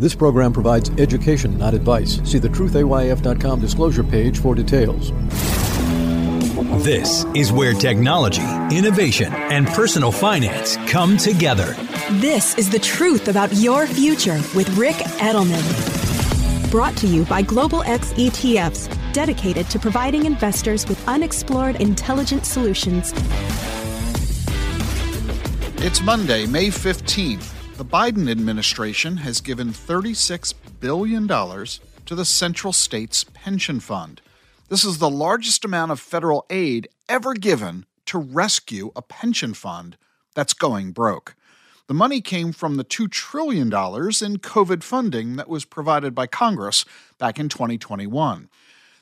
This program provides education, not advice. See the truthayf.com disclosure page for details. This is where technology, innovation, and personal finance come together. This is the truth about your future with Ric Edelman. Brought to you by Global X ETFs, dedicated to providing investors with unexplored intelligent solutions. It's Monday, May 15th. The Biden administration has given $36 billion to the Central States Pension Fund. This is the largest amount of federal aid ever given to rescue a pension fund that's going broke. The money came from the $2 trillion in COVID funding that was provided by Congress back in 2021.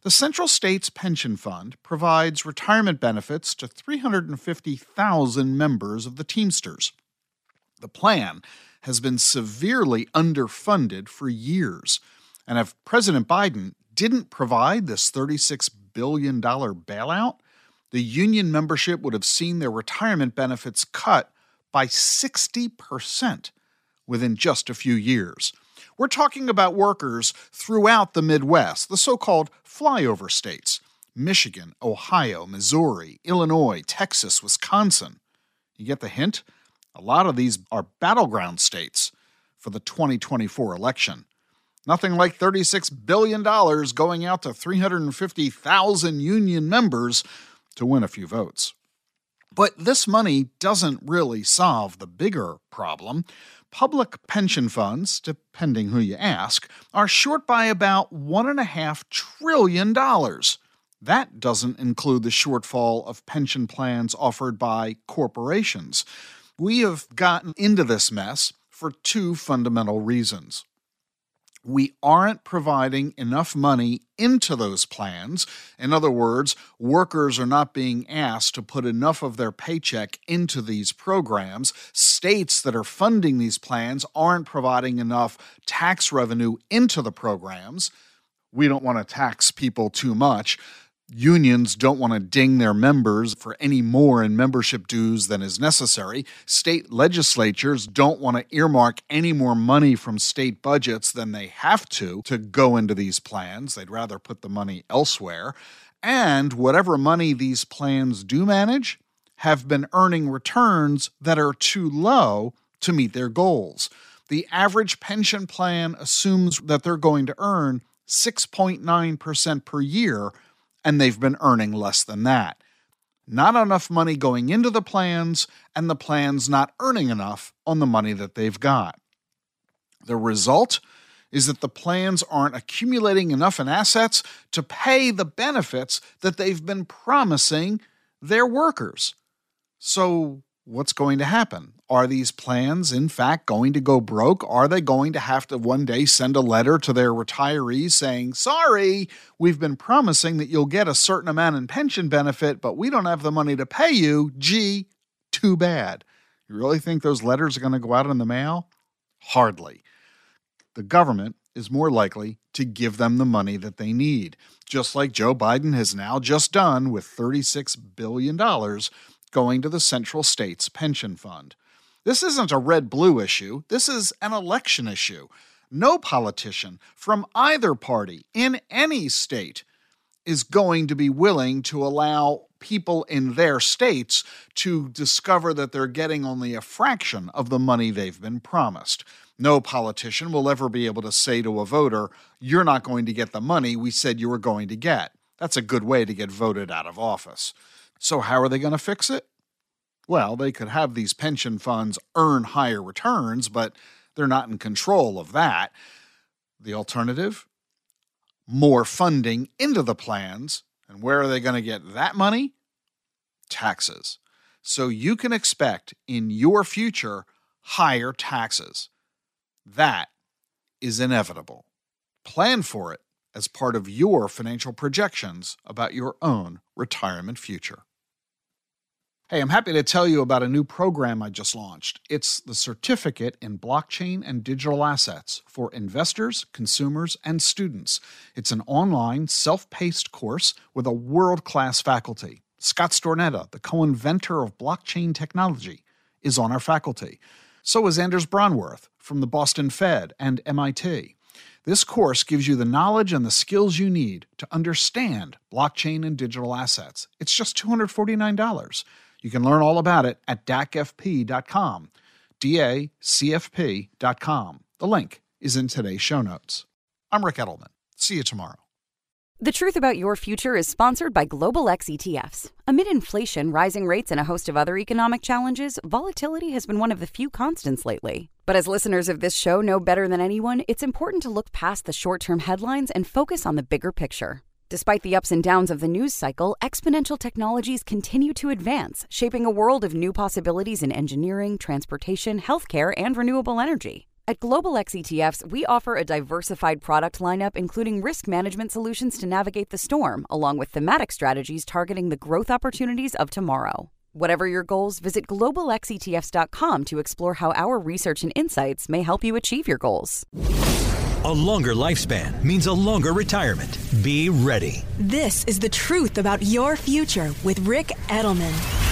The Central States Pension Fund provides retirement benefits to 350,000 members of the Teamsters. The plan has been severely underfunded for years. And if President Biden didn't provide this $36 billion bailout, the union membership would have seen their retirement benefits cut by 60% within just a few years. We're talking about workers throughout the Midwest, the so called flyover states Michigan, Ohio, Missouri, Illinois, Texas, Wisconsin. You get the hint? A lot of these are battleground states for the 2024 election. Nothing like $36 billion going out to 350,000 union members to win a few votes. But this money doesn't really solve the bigger problem. Public pension funds, depending who you ask, are short by about $1.5 trillion. That doesn't include the shortfall of pension plans offered by corporations. We have gotten into this mess for two fundamental reasons. We aren't providing enough money into those plans. In other words, workers are not being asked to put enough of their paycheck into these programs. States that are funding these plans aren't providing enough tax revenue into the programs. We don't want to tax people too much unions don't want to ding their members for any more in membership dues than is necessary. State legislatures don't want to earmark any more money from state budgets than they have to to go into these plans. They'd rather put the money elsewhere. And whatever money these plans do manage have been earning returns that are too low to meet their goals. The average pension plan assumes that they're going to earn 6.9% per year and they've been earning less than that. Not enough money going into the plans, and the plans not earning enough on the money that they've got. The result is that the plans aren't accumulating enough in assets to pay the benefits that they've been promising their workers. So, what's going to happen? Are these plans, in fact, going to go broke? Are they going to have to one day send a letter to their retirees saying, sorry, we've been promising that you'll get a certain amount in pension benefit, but we don't have the money to pay you? Gee, too bad. You really think those letters are going to go out in the mail? Hardly. The government is more likely to give them the money that they need, just like Joe Biden has now just done with $36 billion going to the Central States Pension Fund. This isn't a red blue issue, this is an election issue. No politician from either party in any state is going to be willing to allow people in their states to discover that they're getting only a fraction of the money they've been promised. No politician will ever be able to say to a voter, You're not going to get the money we said you were going to get. That's a good way to get voted out of office. So, how are they going to fix it? Well, they could have these pension funds earn higher returns, but they're not in control of that. The alternative? More funding into the plans. And where are they going to get that money? Taxes. So you can expect in your future higher taxes. That is inevitable. Plan for it as part of your financial projections about your own retirement future. Hey, I'm happy to tell you about a new program I just launched. It's the Certificate in Blockchain and Digital Assets for investors, consumers, and students. It's an online, self paced course with a world class faculty. Scott Stornetta, the co inventor of blockchain technology, is on our faculty. So is Anders Brownworth from the Boston Fed and MIT. This course gives you the knowledge and the skills you need to understand blockchain and digital assets. It's just $249. You can learn all about it at dacfp.com, D-A-C-F-P.com. The link is in today's show notes. I'm Ric Edelman. See you tomorrow. The Truth About Your Future is sponsored by Global X ETFs. Amid inflation, rising rates, and a host of other economic challenges, volatility has been one of the few constants lately. But as listeners of this show know better than anyone, it's important to look past the short term headlines and focus on the bigger picture. Despite the ups and downs of the news cycle, exponential technologies continue to advance, shaping a world of new possibilities in engineering, transportation, healthcare, and renewable energy. At Global X ETFs, we offer a diversified product lineup including risk management solutions to navigate the storm, along with thematic strategies targeting the growth opportunities of tomorrow. Whatever your goals, visit globalxetfs.com to explore how our research and insights may help you achieve your goals. A longer lifespan means a longer retirement. Be ready. This is the truth about your future with Ric Edelman.